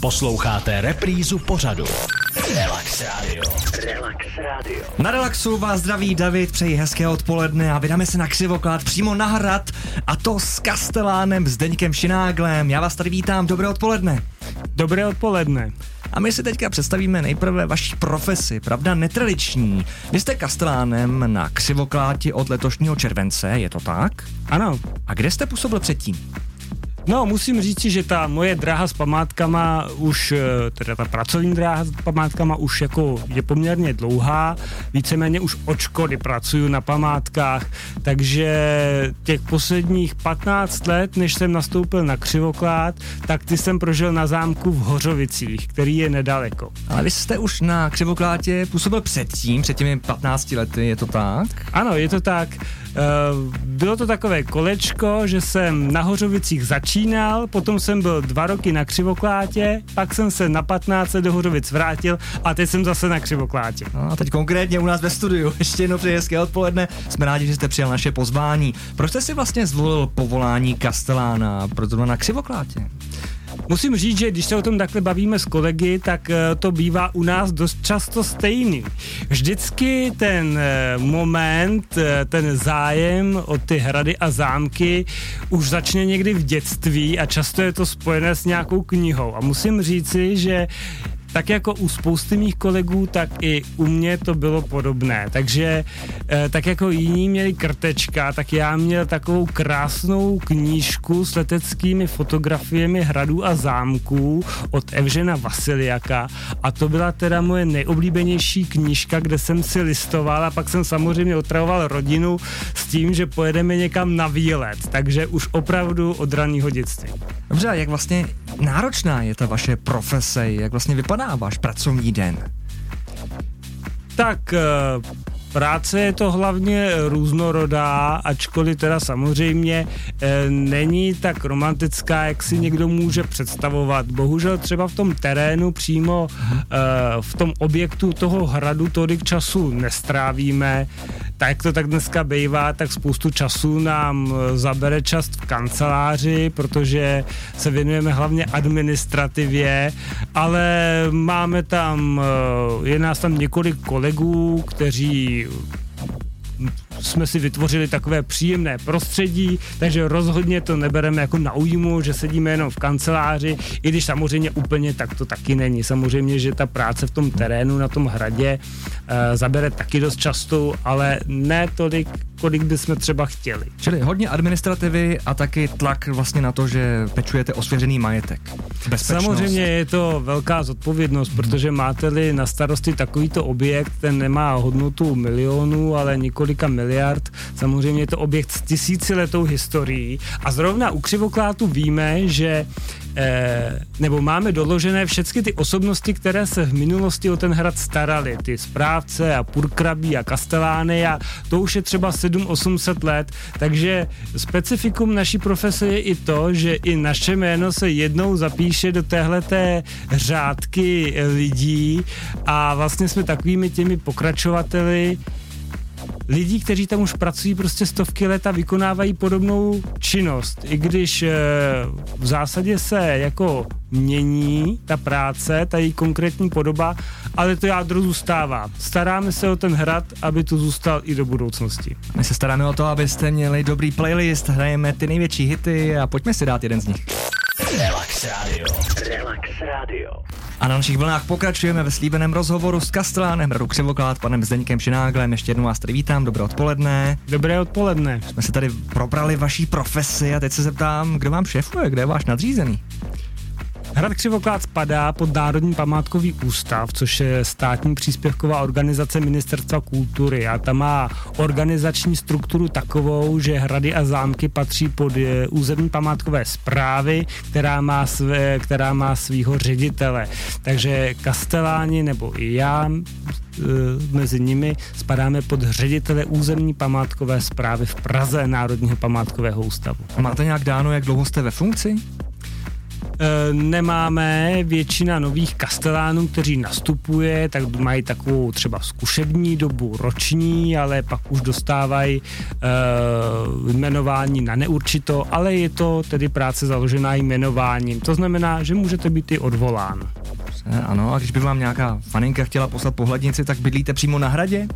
Posloucháte reprízu pořadu. Relax Radio. Relax Radio. Na relaxu vás zdraví David, přeji hezké odpoledne a vydáme se na křivoklad přímo na hrad a to s Kastelánem Zdeňkem Šináglem. Já vás tady vítám, dobré odpoledne. Dobré odpoledne. A my si teďka představíme nejprve vaši profesi, pravda netradiční. Vy jste kastelánem na křivokláti od letošního července, je to tak? Ano. A kde jste působil předtím? No, musím říct, že ta moje dráha s památkama už, eh, teda ta pracovní dráha s památkama už jako je poměrně dlouhá, víceméně už od škody pracuju na památkách, takže těch posledních 15 let, než jsem nastoupil na Křivoklát, tak ty jsem prožil na zámku v Hořovicích, který je nedaleko. Ale vy jste už na křivoklátě působil předtím, před těmi 15 lety, je to tak? Ano, je to tak. Eh, bylo to takové kolečko, že jsem na Hořovicích začínal, potom jsem byl dva roky na Křivoklátě, pak jsem se na 15 do Hořovic vrátil a teď jsem zase na Křivoklátě. No a teď konkrétně u nás ve studiu. Ještě jednou přeji hezké odpoledne. Jsme rádi, že jste přijal naše pozvání. Proč jste si vlastně zvolil povolání kastelána, protože na Křivoklátě? Musím říct, že když se o tom takhle bavíme s kolegy, tak eh, to bývá u nás dost často stejný. Vždycky ten eh, moment, eh, ten zájem o ty hrady a zámky už začne někdy v dětství a často je to spojené s nějakou knihou. A musím říci, že tak jako u spousty mých kolegů, tak i u mě to bylo podobné. Takže eh, tak jako jiní měli krtečka, tak já měl takovou krásnou knížku s leteckými fotografiemi hradů a zámků od Evžena Vasiliaka a to byla teda moje nejoblíbenější knížka, kde jsem si listoval a pak jsem samozřejmě otravoval rodinu s tím, že pojedeme někam na výlet, takže už opravdu od raného dětství. Dobře, a jak vlastně náročná je ta vaše profese, jak vlastně vypadá váš pracovní den? Tak eh, Práce je to hlavně různorodá, ačkoliv teda samozřejmě e, není tak romantická, jak si někdo může představovat. Bohužel třeba v tom terénu přímo e, v tom objektu toho hradu tolik času nestrávíme. Tak to tak dneska bývá, tak spoustu času nám zabere čas v kanceláři, protože se věnujeme hlavně administrativě, ale máme tam, je nás tam několik kolegů, kteří Brasil. Jsme si vytvořili takové příjemné prostředí, takže rozhodně to nebereme jako na újmu, že sedíme jenom v kanceláři, i když samozřejmě úplně tak to taky není. Samozřejmě, že ta práce v tom terénu, na tom hradě e, zabere taky dost často, ale ne tolik, kolik bychom třeba chtěli. Čili hodně administrativy a taky tlak vlastně na to, že pečujete o svěřený majetek. Bezpečnost. Samozřejmě je to velká zodpovědnost, hmm. protože máte-li na starosti takovýto objekt, ten nemá hodnotu milionů, ale několika miliard. Samozřejmě je to objekt s tisíciletou historií. A zrovna u Křivoklátu víme, že eh, nebo máme doložené všechny ty osobnosti, které se v minulosti o ten hrad starali, ty správce a purkrabí a kastelány a to už je třeba 7-800 let, takže specifikum naší profese je i to, že i naše jméno se jednou zapíše do téhleté řádky lidí a vlastně jsme takovými těmi pokračovateli lidí, kteří tam už pracují prostě stovky let a vykonávají podobnou činnost. I když e, v zásadě se jako mění ta práce, ta její konkrétní podoba, ale to jádro zůstává. Staráme se o ten hrad, aby tu zůstal i do budoucnosti. My se staráme o to, abyste měli dobrý playlist, hrajeme ty největší hity a pojďme si dát jeden z nich. Relax Radio. Relax Radio. A na našich vlnách pokračujeme ve slíbeném rozhovoru s Kastelánem Hradu Křivoklát, panem Zdeňkem Šináglem. Ještě jednou vás tady vítám, dobré odpoledne. Dobré odpoledne. Jsme se tady probrali vaší profesi a teď se zeptám, kdo vám šéfuje, kde je váš nadřízený? Hrad Křivoklád spadá pod Národní památkový ústav, což je státní příspěvková organizace Ministerstva kultury a ta má organizační strukturu takovou, že hrady a zámky patří pod eh, územní památkové zprávy, která má, své, která má svýho ředitele. Takže kasteláni nebo i já eh, mezi nimi spadáme pod ředitele územní památkové zprávy v Praze Národního památkového ústavu. Máte nějak dáno, jak dlouho jste ve funkci? E, nemáme většina nových kastelánů, kteří nastupuje, tak mají takovou třeba zkušební dobu roční, ale pak už dostávají e, jmenování na neurčito, ale je to tedy práce založená jmenováním. To znamená, že můžete být i odvolán. Ano, a když by vám nějaká faninka chtěla poslat pohlednici, tak bydlíte přímo na hradě?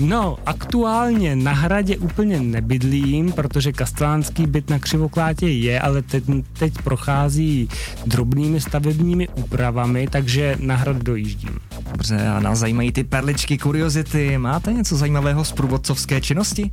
No, aktuálně na hradě úplně nebydlím, protože kastelánský byt na Křivoklátě je, ale teď, teď prochází drobnými stavebními úpravami, takže na hrad dojíždím. Dobře, a nás zajímají ty perličky, kuriozity. Máte něco zajímavého z průvodcovské činnosti?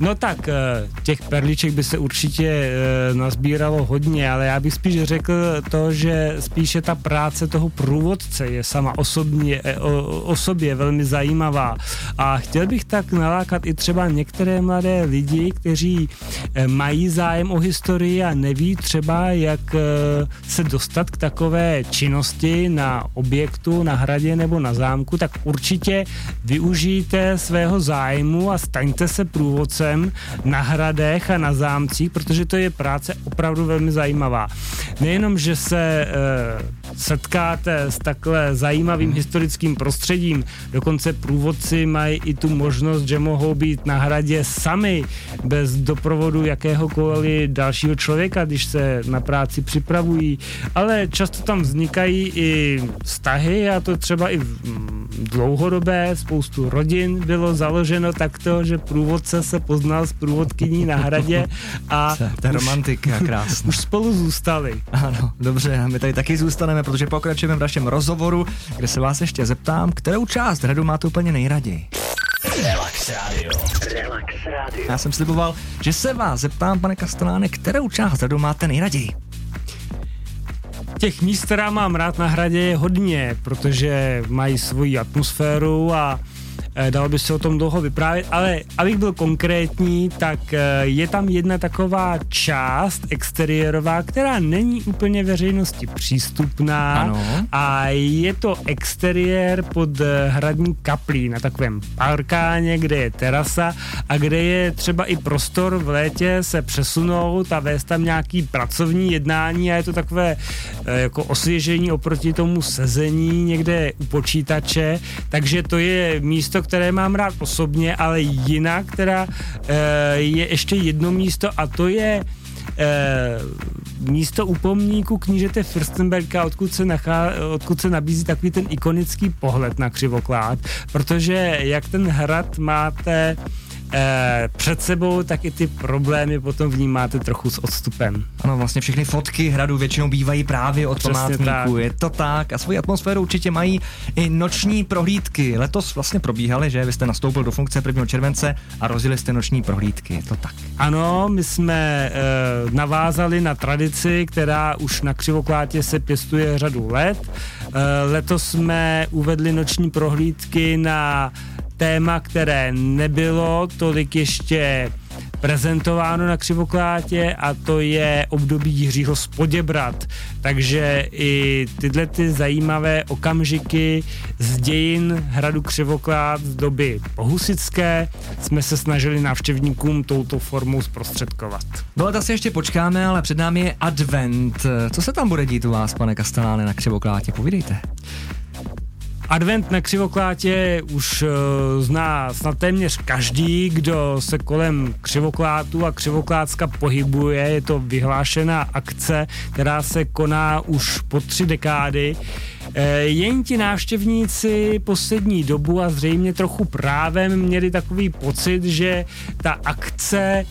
No tak, eh, těch perliček by se určitě eh, nazbíralo hodně, ale já bych spíš řekl to, že spíše ta práce toho průvodce je sama osobně, eh, o, sobě velmi zajímavá. A chtěl bych tak nalákat i třeba některé mladé lidi, kteří mají zájem o historii a neví třeba, jak se dostat k takové činnosti na objektu, na hradě nebo na zámku, tak určitě využijte svého zájmu a staňte se průvodcem způsobem na hradech a na zámcích, protože to je práce opravdu velmi zajímavá. Nejenom, že se e, setkáte s takhle zajímavým historickým prostředím, dokonce průvodci mají i tu možnost, že mohou být na hradě sami, bez doprovodu jakéhokoliv dalšího člověka, když se na práci připravují, ale často tam vznikají i vztahy a to třeba i dlouhodobé, spoustu rodin bylo založeno takto, že průvodce se poz poznal s průvodkyní na hradě a je romantika, krásná. Už spolu zůstali. Ano, dobře, my tady taky zůstaneme, protože pokračujeme v našem rozhovoru, kde se vás ještě zeptám, kterou část hradu máte úplně nejraději. Relax Radio. Relax Radio. Já jsem sliboval, že se vás zeptám, pane Kasteláne, kterou část hradu máte nejraději. Těch míst, která mám rád na hradě, je hodně, protože mají svoji atmosféru a dalo by se o tom dlouho vyprávět, ale abych byl konkrétní, tak eh, je tam jedna taková část exteriérová, která není úplně veřejnosti přístupná ano. a je to exteriér pod eh, hradní kaplí na takovém parkáně, kde je terasa a kde je třeba i prostor v létě se přesunout a vést tam nějaký pracovní jednání a je to takové jako osvěžení oproti tomu sezení někde u počítače, takže to je místo, které mám rád osobně, ale jinak, která e, je ještě jedno místo a to je e, místo u pomníku knížete Fürstenberga, odkud se, nachá, odkud se nabízí takový ten ikonický pohled na křivoklád, protože jak ten hrad máte eh, před sebou, tak i ty problémy potom vnímáte trochu s odstupem. Ano, vlastně všechny fotky hradu většinou bývají právě od Přesně památníků. Tak. Je to tak a svoji atmosféru určitě mají i noční prohlídky. Letos vlastně probíhaly, že vy jste nastoupil do funkce 1. července a rozjeli jste noční prohlídky. Je to tak. Ano, my jsme eh, navázali na tradici, která už na Křivoklátě se pěstuje řadu let. Eh, letos jsme uvedli noční prohlídky na téma, které nebylo tolik ještě prezentováno na Křivoklátě a to je období Jiřího Spoděbrat. Takže i tyhle ty zajímavé okamžiky z dějin hradu Křivoklát z doby pohusické jsme se snažili návštěvníkům touto formou zprostředkovat. No ale se ještě počkáme, ale před námi je advent. Co se tam bude dít u vás, pane Kasteláne, na Křivoklátě? Povídejte. Advent na Křivokláté už uh, zná snad téměř každý, kdo se kolem Křivoklátu a Křivoklácka pohybuje. Je to vyhlášená akce, která se koná už po tři dekády. E, jen ti návštěvníci poslední dobu a zřejmě trochu právem měli takový pocit, že ta akce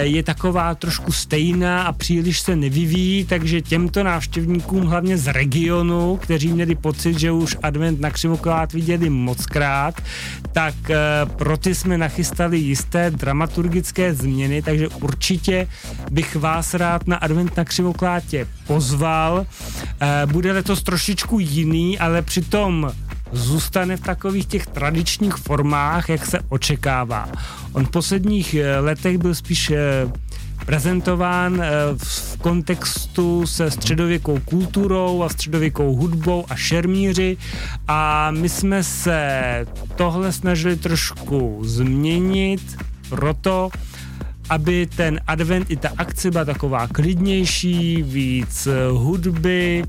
je taková trošku stejná a příliš se nevyvíjí, takže těmto návštěvníkům, hlavně z regionu, kteří měli pocit, že už advent na Křivoklát viděli mockrát, tak eh, pro ty jsme nachystali jisté dramaturgické změny, takže určitě bych vás rád na advent na Křivoklátě pozval. Eh, bude letos trošičku jiný, ale přitom zůstane v takových těch tradičních formách, jak se očekává. On v posledních eh, letech byl spíš eh, prezentován eh, v kontextu se středověkou kulturou a středověkou hudbou a šermíři a my jsme se tohle snažili trošku změnit, proto aby ten advent i ta akce byla taková klidnější, víc hudby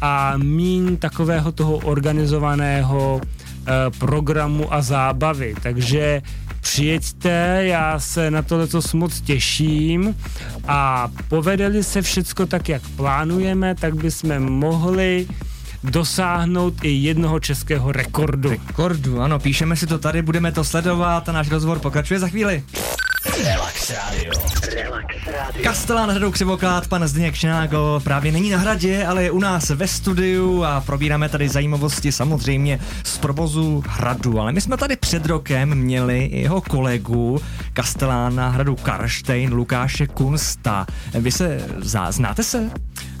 a mín takového toho organizovaného eh, programu a zábavy. Takže přijeďte, já se na to letos moc těším a povedeli se všecko tak, jak plánujeme, tak bychom mohli dosáhnout i jednoho českého rekordu. Rekordu, ano, píšeme si to tady, budeme to sledovat a náš rozhovor pokračuje za chvíli. Relax Radio. Kastelán hradou Křivoklát, pan Zdeněk Šnágl právě není na hradě, ale je u nás ve studiu a probíráme tady zajímavosti samozřejmě z provozu hradu. Ale my jsme tady před rokem měli jeho kolegu Kastelána hradu Karštejn Lukáše Kunsta. Vy se zá, znáte se?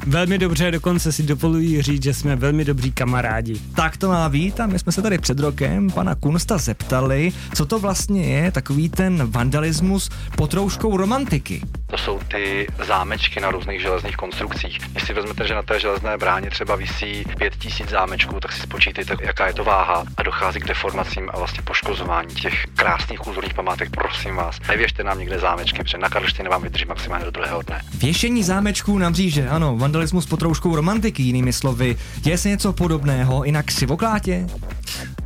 Velmi dobře, dokonce si dovoluji říct, že jsme velmi dobří kamarádi. Tak to má být a my jsme se tady před rokem pana Kunsta zeptali, co to vlastně je takový ten vandalismus pod rouškou romantiky. To jsou ty zámečky na různých železných konstrukcích. Když si vezmete, že na té železné bráně třeba visí 5000 zámečků, tak si spočítejte, jaká je to váha a dochází k deformacím a vlastně poškozování těch krásných kulturních památek. Prosím vás, nevěžte nám někde zámečky, protože na Karlštejně vám vydrží maximálně do druhého dne. Věšení zámečků na mříže, ano, vandalismus pod rouškou romantiky, jinými slovy. Děje se něco podobného i na křivoklátě?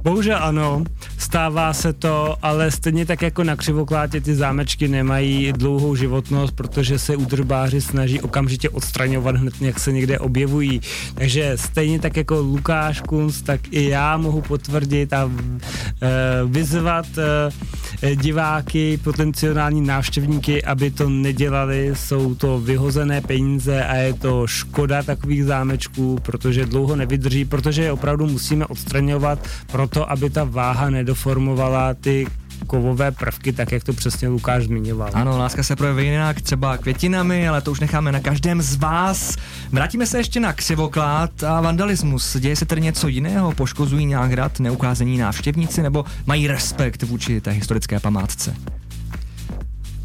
Bohužel ano, stává se to, ale stejně tak jako na křivoklátě ty zámečky nemají dlouhou životnost, protože se údržbáři snaží okamžitě odstraňovat hned, jak se někde objevují. Takže stejně tak jako Lukáš Kunz, tak i já mohu potvrdit a e, vyzvat e, diváky, potenciální návštěvníky, aby to nedělali. Jsou to vyhozené peníze a je to škoda takových zámečků, protože dlouho nevydrží, protože je opravdu musíme odstraňovat proto, aby ta váha nedoformovala ty kovové prvky, tak jak to přesně Lukáš zmiňoval. Ano, láska se projeví jinak, třeba květinami, ale to už necháme na každém z vás. Vrátíme se ještě na křivoklát a vandalismus. Děje se tedy něco jiného? Poškozují nějak hrad, neukázení návštěvníci nebo mají respekt vůči té historické památce?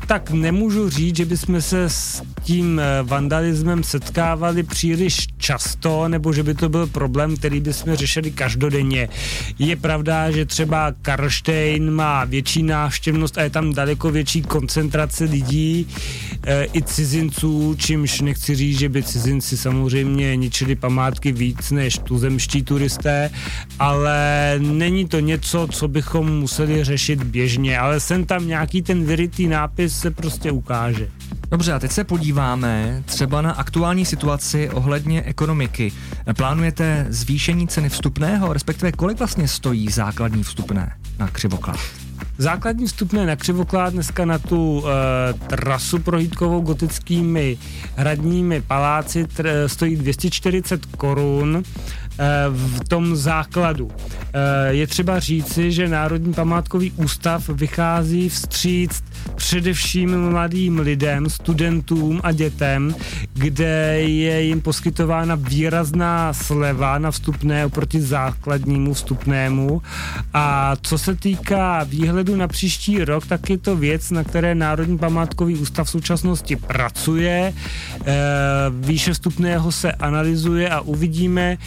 tak nemůžu říct, že bychom se s tím eh, vandalismem setkávali příliš často, nebo že by to byl problém, který bychom řešili každodenně. Je pravda, že třeba Karlštejn má větší návštěvnost a je tam daleko větší koncentrace lidí e, i cizinců, čímž nechci říct, že by cizinci samozřejmě ničili památky víc než tuzemští turisté, ale není to něco, co bychom museli řešit běžně, ale jsem tam nějaký ten vyrytý nápis se prostě ukáže. Dobře, a teď se podíváme třeba na aktuální situaci ohledně ekonomiky. Plánujete zvýšení ceny vstupného, respektive kolik vlastně stojí základní vstupné na křivoklad? Základní vstupné na Křivoklát dneska na tu e, trasu prohlídkovou gotickými hradními paláci tr, stojí 240 korun v tom základu. Eh, je třeba říci, že Národní památkový ústav vychází vstříc především mladým lidem, studentům a dětem, kde je jim poskytována výrazná sleva na vstupné oproti základnímu vstupnému. A co se týká výhledu na příští rok, tak je to věc, na které Národní památkový ústav v současnosti pracuje. Eh, výše vstupného se analyzuje a uvidíme,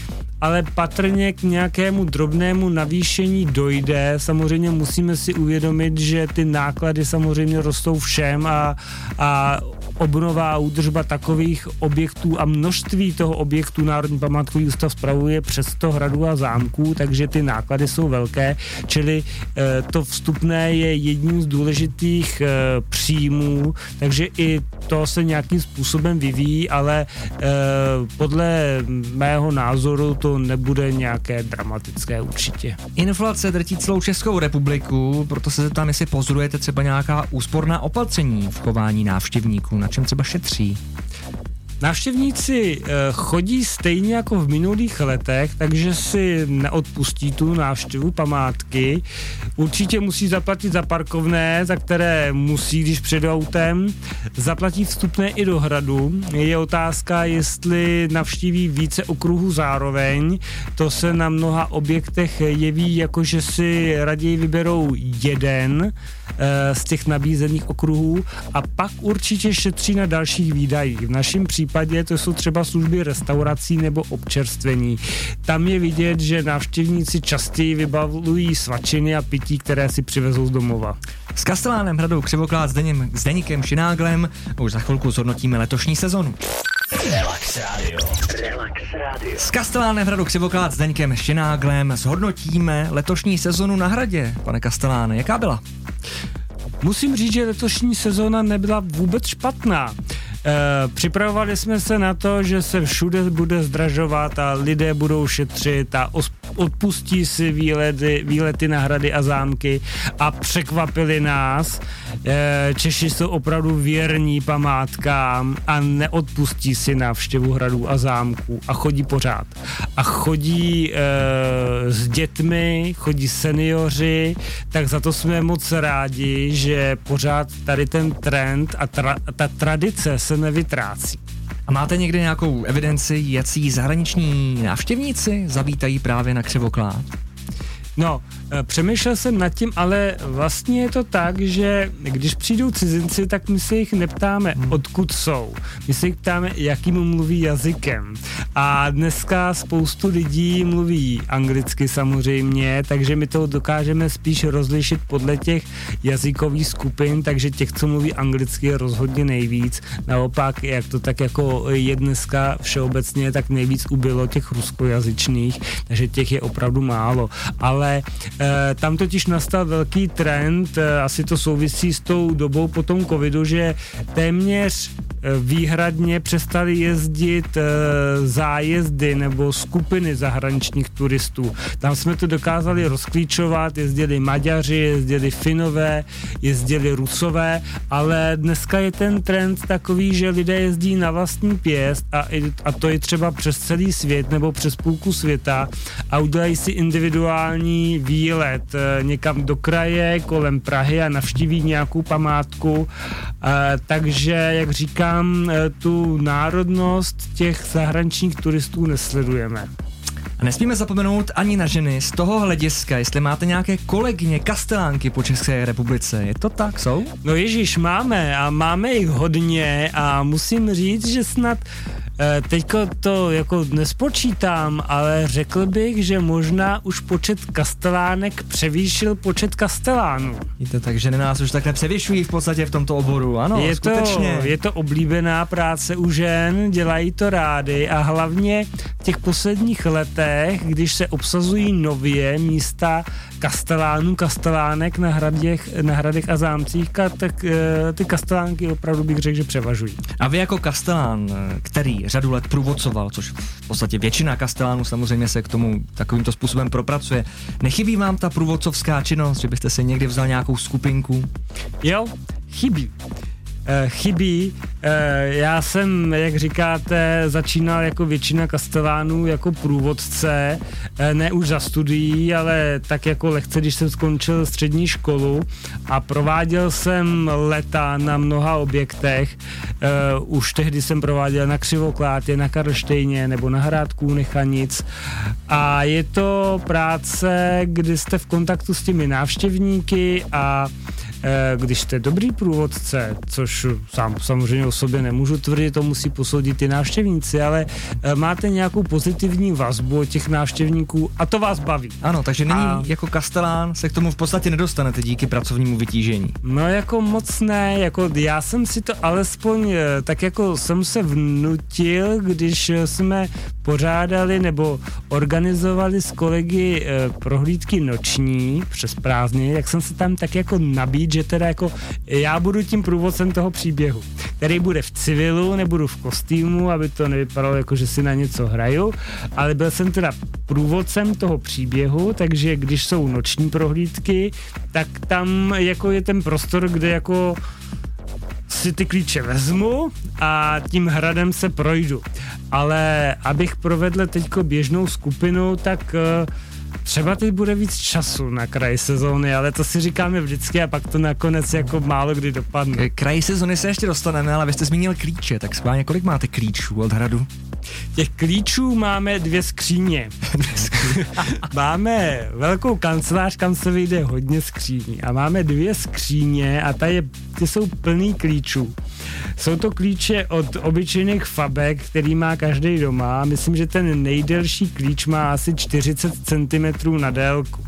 ale patrně k nějakému drobnému navýšení dojde. Samozřejmě musíme si uvědomit, že ty náklady samozřejmě rostou všem a, a obnova a údržba takových objektů a množství toho objektu Národní památkový ústav spravuje přes 100 hradů a zámků, takže ty náklady jsou velké, čili e, to vstupné je jedním z důležitých e, příjmů, takže i to se nějakým způsobem vyvíjí, ale e, podle mého názoru to nebude nějaké dramatické určitě. Inflace drtí celou Českou republiku, proto se zeptám, jestli pozorujete třeba nějaká úsporná opatření v chování návštěvníků na čem třeba šetří? Návštěvníci eh, chodí stejně jako v minulých letech, takže si neodpustí tu návštěvu památky. Určitě musí zaplatit za parkovné, za které musí, když před autem. Zaplatí vstupné i do hradu. Je otázka, jestli navštíví více okruhů zároveň. To se na mnoha objektech jeví jako, že si raději vyberou jeden z těch nabízených okruhů a pak určitě šetří na dalších výdajích. V našem případě to jsou třeba služby restaurací nebo občerstvení. Tam je vidět, že návštěvníci častěji vybavují svačiny a pití, které si přivezou z domova. S Kastelánem Hradou Křivoklád Zdeněm, Zdeníkem Šináglem už za chvilku zhodnotíme letošní sezonu. Relax Radio. Relax Radio. S Kastelánem Hradu Křivoklád Zdeňkem Šináglem zhodnotíme letošní sezonu na Hradě. Pane Kasteláne, jaká byla? Musím říct, že letošní sezóna nebyla vůbec špatná. E, připravovali jsme se na to, že se všude bude zdražovat a lidé budou šetřit a odpustí si výlety, výlety na hrady a zámky a překvapili nás. E, Češi jsou opravdu věrní památkám a neodpustí si návštěvu hradů a zámků a chodí pořád. A chodí e, s dětmi, chodí seniori, tak za to jsme moc rádi, že pořád tady ten trend a tra, ta tradice se nevytrácí. A máte někdy nějakou evidenci, jaký zahraniční návštěvníci zavítají právě na křivoklád? No, přemýšlel jsem nad tím, ale vlastně je to tak, že když přijdou cizinci, tak my se jich neptáme, hmm. odkud jsou. My se jich ptáme, jakým mluví jazykem. A dneska spoustu lidí mluví anglicky samozřejmě, takže my to dokážeme spíš rozlišit podle těch jazykových skupin, takže těch, co mluví anglicky, je rozhodně nejvíc. Naopak, jak to tak jako je dneska všeobecně, tak nejvíc ubylo těch ruskojazyčných, takže těch je opravdu málo. Ale tam totiž nastal velký trend, e, asi to souvisí s tou dobou po tom covidu, že téměř Eh, výhradně přestali jezdit eh, zájezdy nebo skupiny zahraničních turistů. Tam jsme to dokázali rozklíčovat, jezdili Maďaři, jezdili Finové, jezdili Rusové, ale dneska je ten trend takový, že lidé jezdí na vlastní pěst a, a to je třeba přes celý svět nebo přes půlku světa a udělají si individuální výlet eh, někam do kraje kolem Prahy a navštíví nějakou památku. Takže, jak říkám, eh, tu národnost těch zahraničních turistů nesledujeme. A nesmíme zapomenout ani na ženy z toho hlediska, jestli máte nějaké kolegyně, kastelánky po České republice. Je to tak, jsou? No ježíš, máme a máme jich hodně a musím říct, že snad Eh, teďko to jako nespočítám, ale řekl bych, že možná už počet kastelánek převýšil počet kastelánů. Víte, takže nás už takhle převyšují v podstatě v tomto oboru, ano, je skutečně. To, je to oblíbená práce u žen, dělají to rády a hlavně v těch posledních letech, když se obsazují nově místa kastelánů, kastelánek na, hradech, na hradech a zámcích, tak eh, ty kastelánky opravdu bych řekl, že převažují. A vy jako kastelán, eh, který řadu let průvodcoval, což v podstatě většina kastelánů samozřejmě se k tomu takovýmto způsobem propracuje, nechybí vám ta průvodcovská činnost, že byste si někdy vzal nějakou skupinku? Jo, chybí. Eh, chybí. Eh, já jsem, jak říkáte, začínal jako většina kastelánů jako průvodce, eh, ne už za studií, ale tak jako lehce, když jsem skončil střední školu a prováděl jsem leta na mnoha objektech. Už tehdy jsem prováděl na Křivoklátě, na Karlštejně nebo na Hrádku Nechanic a je to práce, kdy jste v kontaktu s těmi návštěvníky a když jste dobrý průvodce, což sám samozřejmě o sobě nemůžu tvrdit, to musí posoudit ty návštěvníci, ale eh, máte nějakou pozitivní vazbu od těch návštěvníků a to vás baví. Ano, takže nyní a... jako kastelán se k tomu v podstatě nedostanete díky pracovnímu vytížení. No jako moc ne, jako já jsem si to alespoň eh, tak jako jsem se vnutil, když jsme pořádali nebo organizovali s kolegy prohlídky noční přes prázdniny, jak jsem se tam tak jako nabít říct, že teda jako já budu tím průvodcem toho příběhu, který bude v civilu, nebudu v kostýmu, aby to nevypadalo jako, že si na něco hraju, ale byl jsem teda průvodcem toho příběhu, takže když jsou noční prohlídky, tak tam jako je ten prostor, kde jako si ty klíče vezmu a tím hradem se projdu. Ale abych provedl teďko běžnou skupinu, tak uh, Třeba teď bude víc času na kraj sezóny, ale to si říkáme vždycky a pak to nakonec jako málo kdy dopadne. K kraji sezóny se ještě dostaneme, ale vy jste zmínil klíče, tak schválně kolik máte klíčů od hradu? Těch klíčů máme dvě skříně. máme velkou kancelář, kam se vyjde hodně skříní. A máme dvě skříně a ta je, ty jsou plný klíčů. Jsou to klíče od obyčejných fabek, který má každý doma. Myslím, že ten nejdelší klíč má asi 40 cm na délku.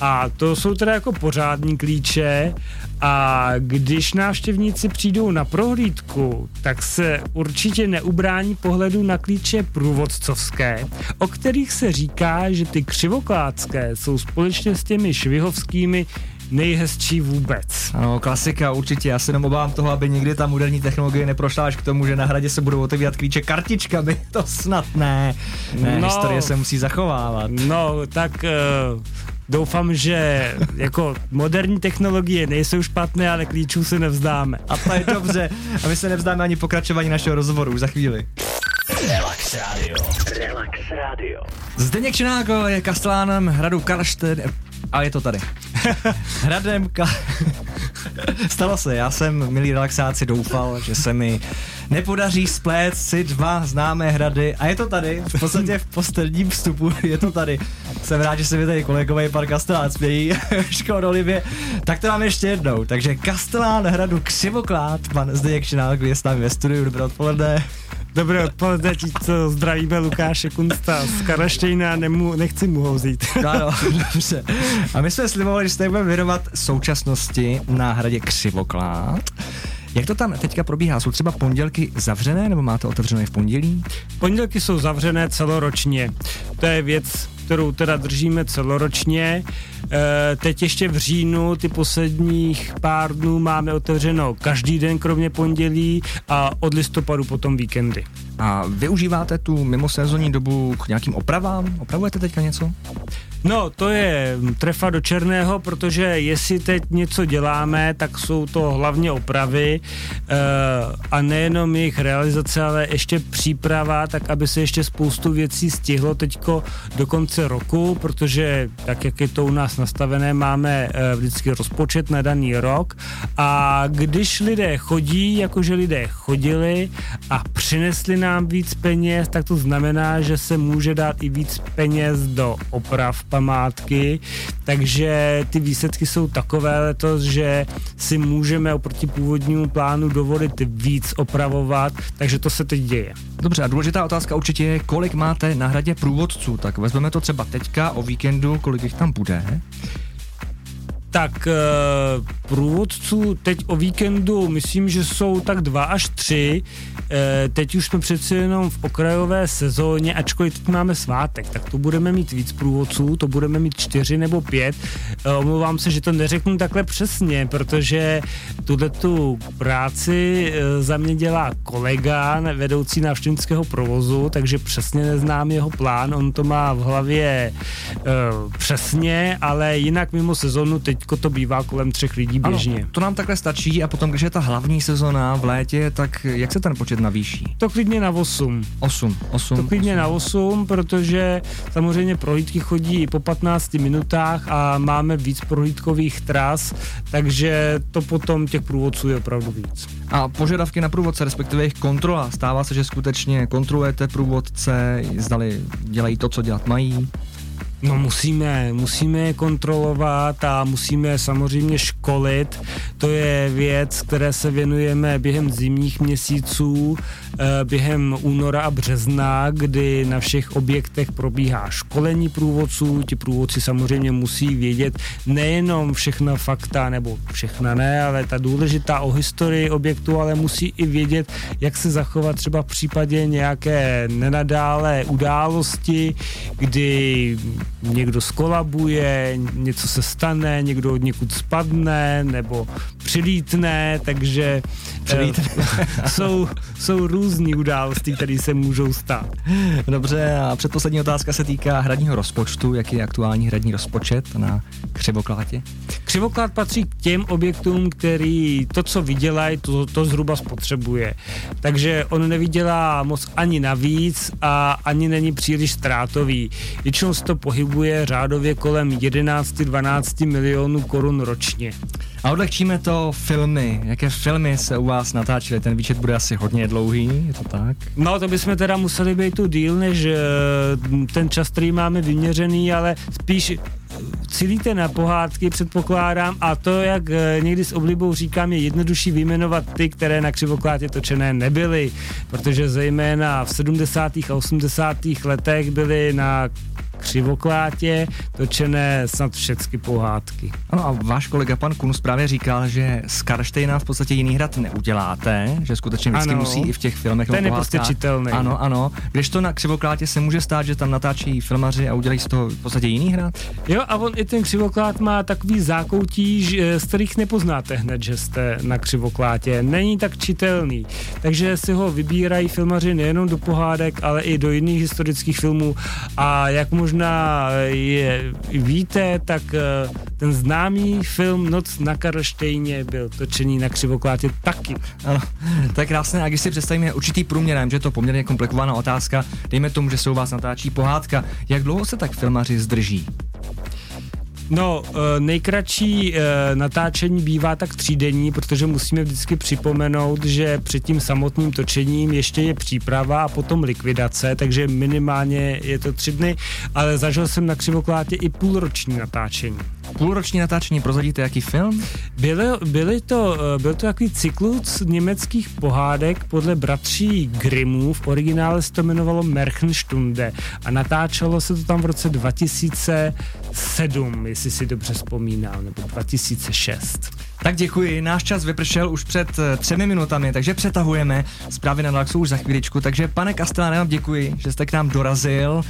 A to jsou teda jako pořádní klíče a když návštěvníci přijdou na prohlídku, tak se určitě neubrání pohledu na klíče průvodcovské, o kterých se říká, že ty křivokládské jsou společně s těmi švihovskými nejhezčí vůbec. Ano, klasika určitě. Já se jenom obávám toho, aby nikdy ta moderní technologie neprošla až k tomu, že na hradě se budou otevírat klíče kartičkami. To snad ne. Ne, no, historie se musí zachovávat. No, tak uh, doufám, že jako moderní technologie nejsou špatné, ale klíčů se nevzdáme. A to je dobře. A my se nevzdáme ani pokračování našeho rozhovoru už za chvíli. Relax Radio. Relax Radio. Zdeněk Čináko je kastelánem hradu Karlštejn a je to tady. Hradem Ka... Stalo se, já jsem, milý relaxáci, doufal, že se mi nepodaří splét si dva známé hrady a je to tady, v podstatě v posledním vstupu je to tady. Jsem rád, že se mi tady kolegové pan Kastelán smějí škodolivě. Tak to mám ještě jednou. Takže Kastelán hradu Křivoklád, pan Zdeněk Šinál, je s námi ve studiu, dobré odpoledne. Dobré odpoledne, co zdravíme Lukáše Kunsta z Karaštejna, nemu, nechci mu ho vzít. Ano, dobře. A my jsme slibovali, že se budeme věnovat současnosti na hradě Křivoklád. Jak to tam teďka probíhá? Jsou třeba pondělky zavřené nebo máte otevřené v pondělí? Pondělky jsou zavřené celoročně. To je věc, kterou teda držíme celoročně. E, teď ještě v říjnu, ty posledních pár dnů máme otevřeno každý den, kromě pondělí a od listopadu potom víkendy. A využíváte tu mimosezonní dobu k nějakým opravám? Opravujete teďka něco? No, to je trefa do černého, protože jestli teď něco děláme, tak jsou to hlavně opravy e, a nejenom jejich realizace, ale ještě příprava, tak aby se ještě spoustu věcí stihlo teďko do konce roku, protože tak, jak je to u nás nastavené, máme e, vždycky rozpočet na daný rok a když lidé chodí, jakože lidé chodili a přinesli nám víc peněz, tak to znamená, že se může dát i víc peněz do oprav památky, takže ty výsledky jsou takové letos, že si můžeme oproti původnímu plánu dovolit víc opravovat, takže to se teď děje. Dobře, a důležitá otázka určitě je, kolik máte na hradě průvodců, tak vezmeme to třeba teďka o víkendu, kolik jich tam bude? Tak eh, průvodců teď o víkendu myslím, že jsou tak dva až tři. Eh, teď už jsme přeci jenom v okrajové sezóně, ačkoliv teď máme svátek, tak to budeme mít víc průvodců, to budeme mít čtyři nebo pět. Eh, omlouvám se, že to neřeknu takhle přesně, protože tuhle tu práci za mě dělá kolega, vedoucí návštěvnického provozu, takže přesně neznám jeho plán, on to má v hlavě přesně, ale jinak mimo sezonu teď teďko to bývá kolem třech lidí běžně. Ano, to nám takhle stačí a potom, když je ta hlavní sezona v létě, tak jak se ten počet navýší? To klidně na 8. 8, 8. To klidně 8. na 8, protože samozřejmě prohlídky chodí po 15 minutách a máme víc prohlídkových tras, takže to potom těch průvodců je opravdu víc. A požadavky na průvodce, respektive jejich kontrola, stává se, že skutečně kontrolujete průvodce, zdali dělají to, co dělat mají? No musíme, musíme je kontrolovat a musíme samozřejmě školit. To je věc, které se věnujeme během zimních měsíců, eh, během února a března, kdy na všech objektech probíhá školení průvodců. Ti průvodci samozřejmě musí vědět nejenom všechna fakta, nebo všechna ne, ale ta důležitá o historii objektu, ale musí i vědět, jak se zachovat třeba v případě nějaké nenadále události, kdy někdo skolabuje, něco se stane, někdo od někud spadne nebo přilítne, takže přilítne. Eh, jsou, jsou různé události, které se můžou stát. Dobře, a předposlední otázka se týká hradního rozpočtu. Jaký je aktuální hradní rozpočet na Křivoklátě? Křivoklát patří k těm objektům, který to, co vydělají, to, to zhruba spotřebuje. Takže on nevydělá moc ani navíc a ani není příliš ztrátový. Většinou se to pohybuje pohybuje řádově kolem 11-12 milionů korun ročně. A odlehčíme to filmy. Jaké filmy se u vás natáčely? Ten výčet bude asi hodně dlouhý, je to tak? No, to bychom teda museli být tu díl, než eh, ten čas, který máme vyměřený, ale spíš cílíte na pohádky, předpokládám, a to, jak eh, někdy s oblibou říkám, je jednodušší vyjmenovat ty, které na křivoklátě točené nebyly, protože zejména v 70. a 80. letech byly na křivoklátě, točené snad všechny pohádky. Ano a váš kolega pan Kunus právě říkal, že z Karštejna v podstatě jiný hrad neuděláte, že skutečně vždycky ano, musí i v těch filmech Ten je prostě čitelný. Ano, ano. Když to na křivoklátě se může stát, že tam natáčí filmaři a udělají z toho v podstatě jiný hrad? Jo, a on i ten křivoklát má takový zákoutí, že, z kterých nepoznáte hned, že jste na křivoklátě. Není tak čitelný. Takže si ho vybírají filmaři nejenom do pohádek, ale i do jiných historických filmů. A jak možná možná je víte, tak eh, ten známý film Noc na Karlštejně byl točený na křivoklátě taky. Ano, to je krásné. A když si představíme určitý průměr, že je to poměrně komplikovaná otázka, dejme tomu, že se u vás natáčí pohádka, jak dlouho se tak filmaři zdrží? No, eh, nejkratší eh, natáčení bývá tak třídenní, protože musíme vždycky připomenout, že před tím samotným točením ještě je příprava a potom likvidace, takže minimálně je to tři dny, ale zažil jsem na Křivoklátě i půlroční natáčení. Půlroční natáčení, prozadíte jaký film? Byly, byly to, eh, byl to takový cyklus německých pohádek podle bratří Grimmů, v originále se to jmenovalo Merchenstunde a natáčelo se to tam v roce 2007, jestli si dobře vzpomínám, nebo 2006. Tak děkuji, náš čas vypršel už před eh, třemi minutami, takže přetahujeme zprávy na Laxu už za chvíličku, takže pane Kasteláne, vám děkuji, že jste k nám dorazil.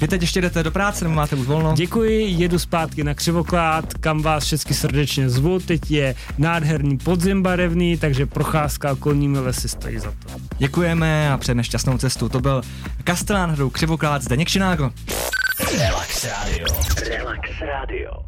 Vy teď ještě jdete do práce, nebo máte už volno? Děkuji, jedu zpátky na Křivoklát, kam vás všechny srdečně zvu. Teď je nádherný podzim barevný, takže procházka okolními lesy stojí za to. Děkujeme a přejeme šťastnou cestu. To byl Kastelán hrou Křivoklát Zdeněk Šinágo. Relax Radio. Relax Radio.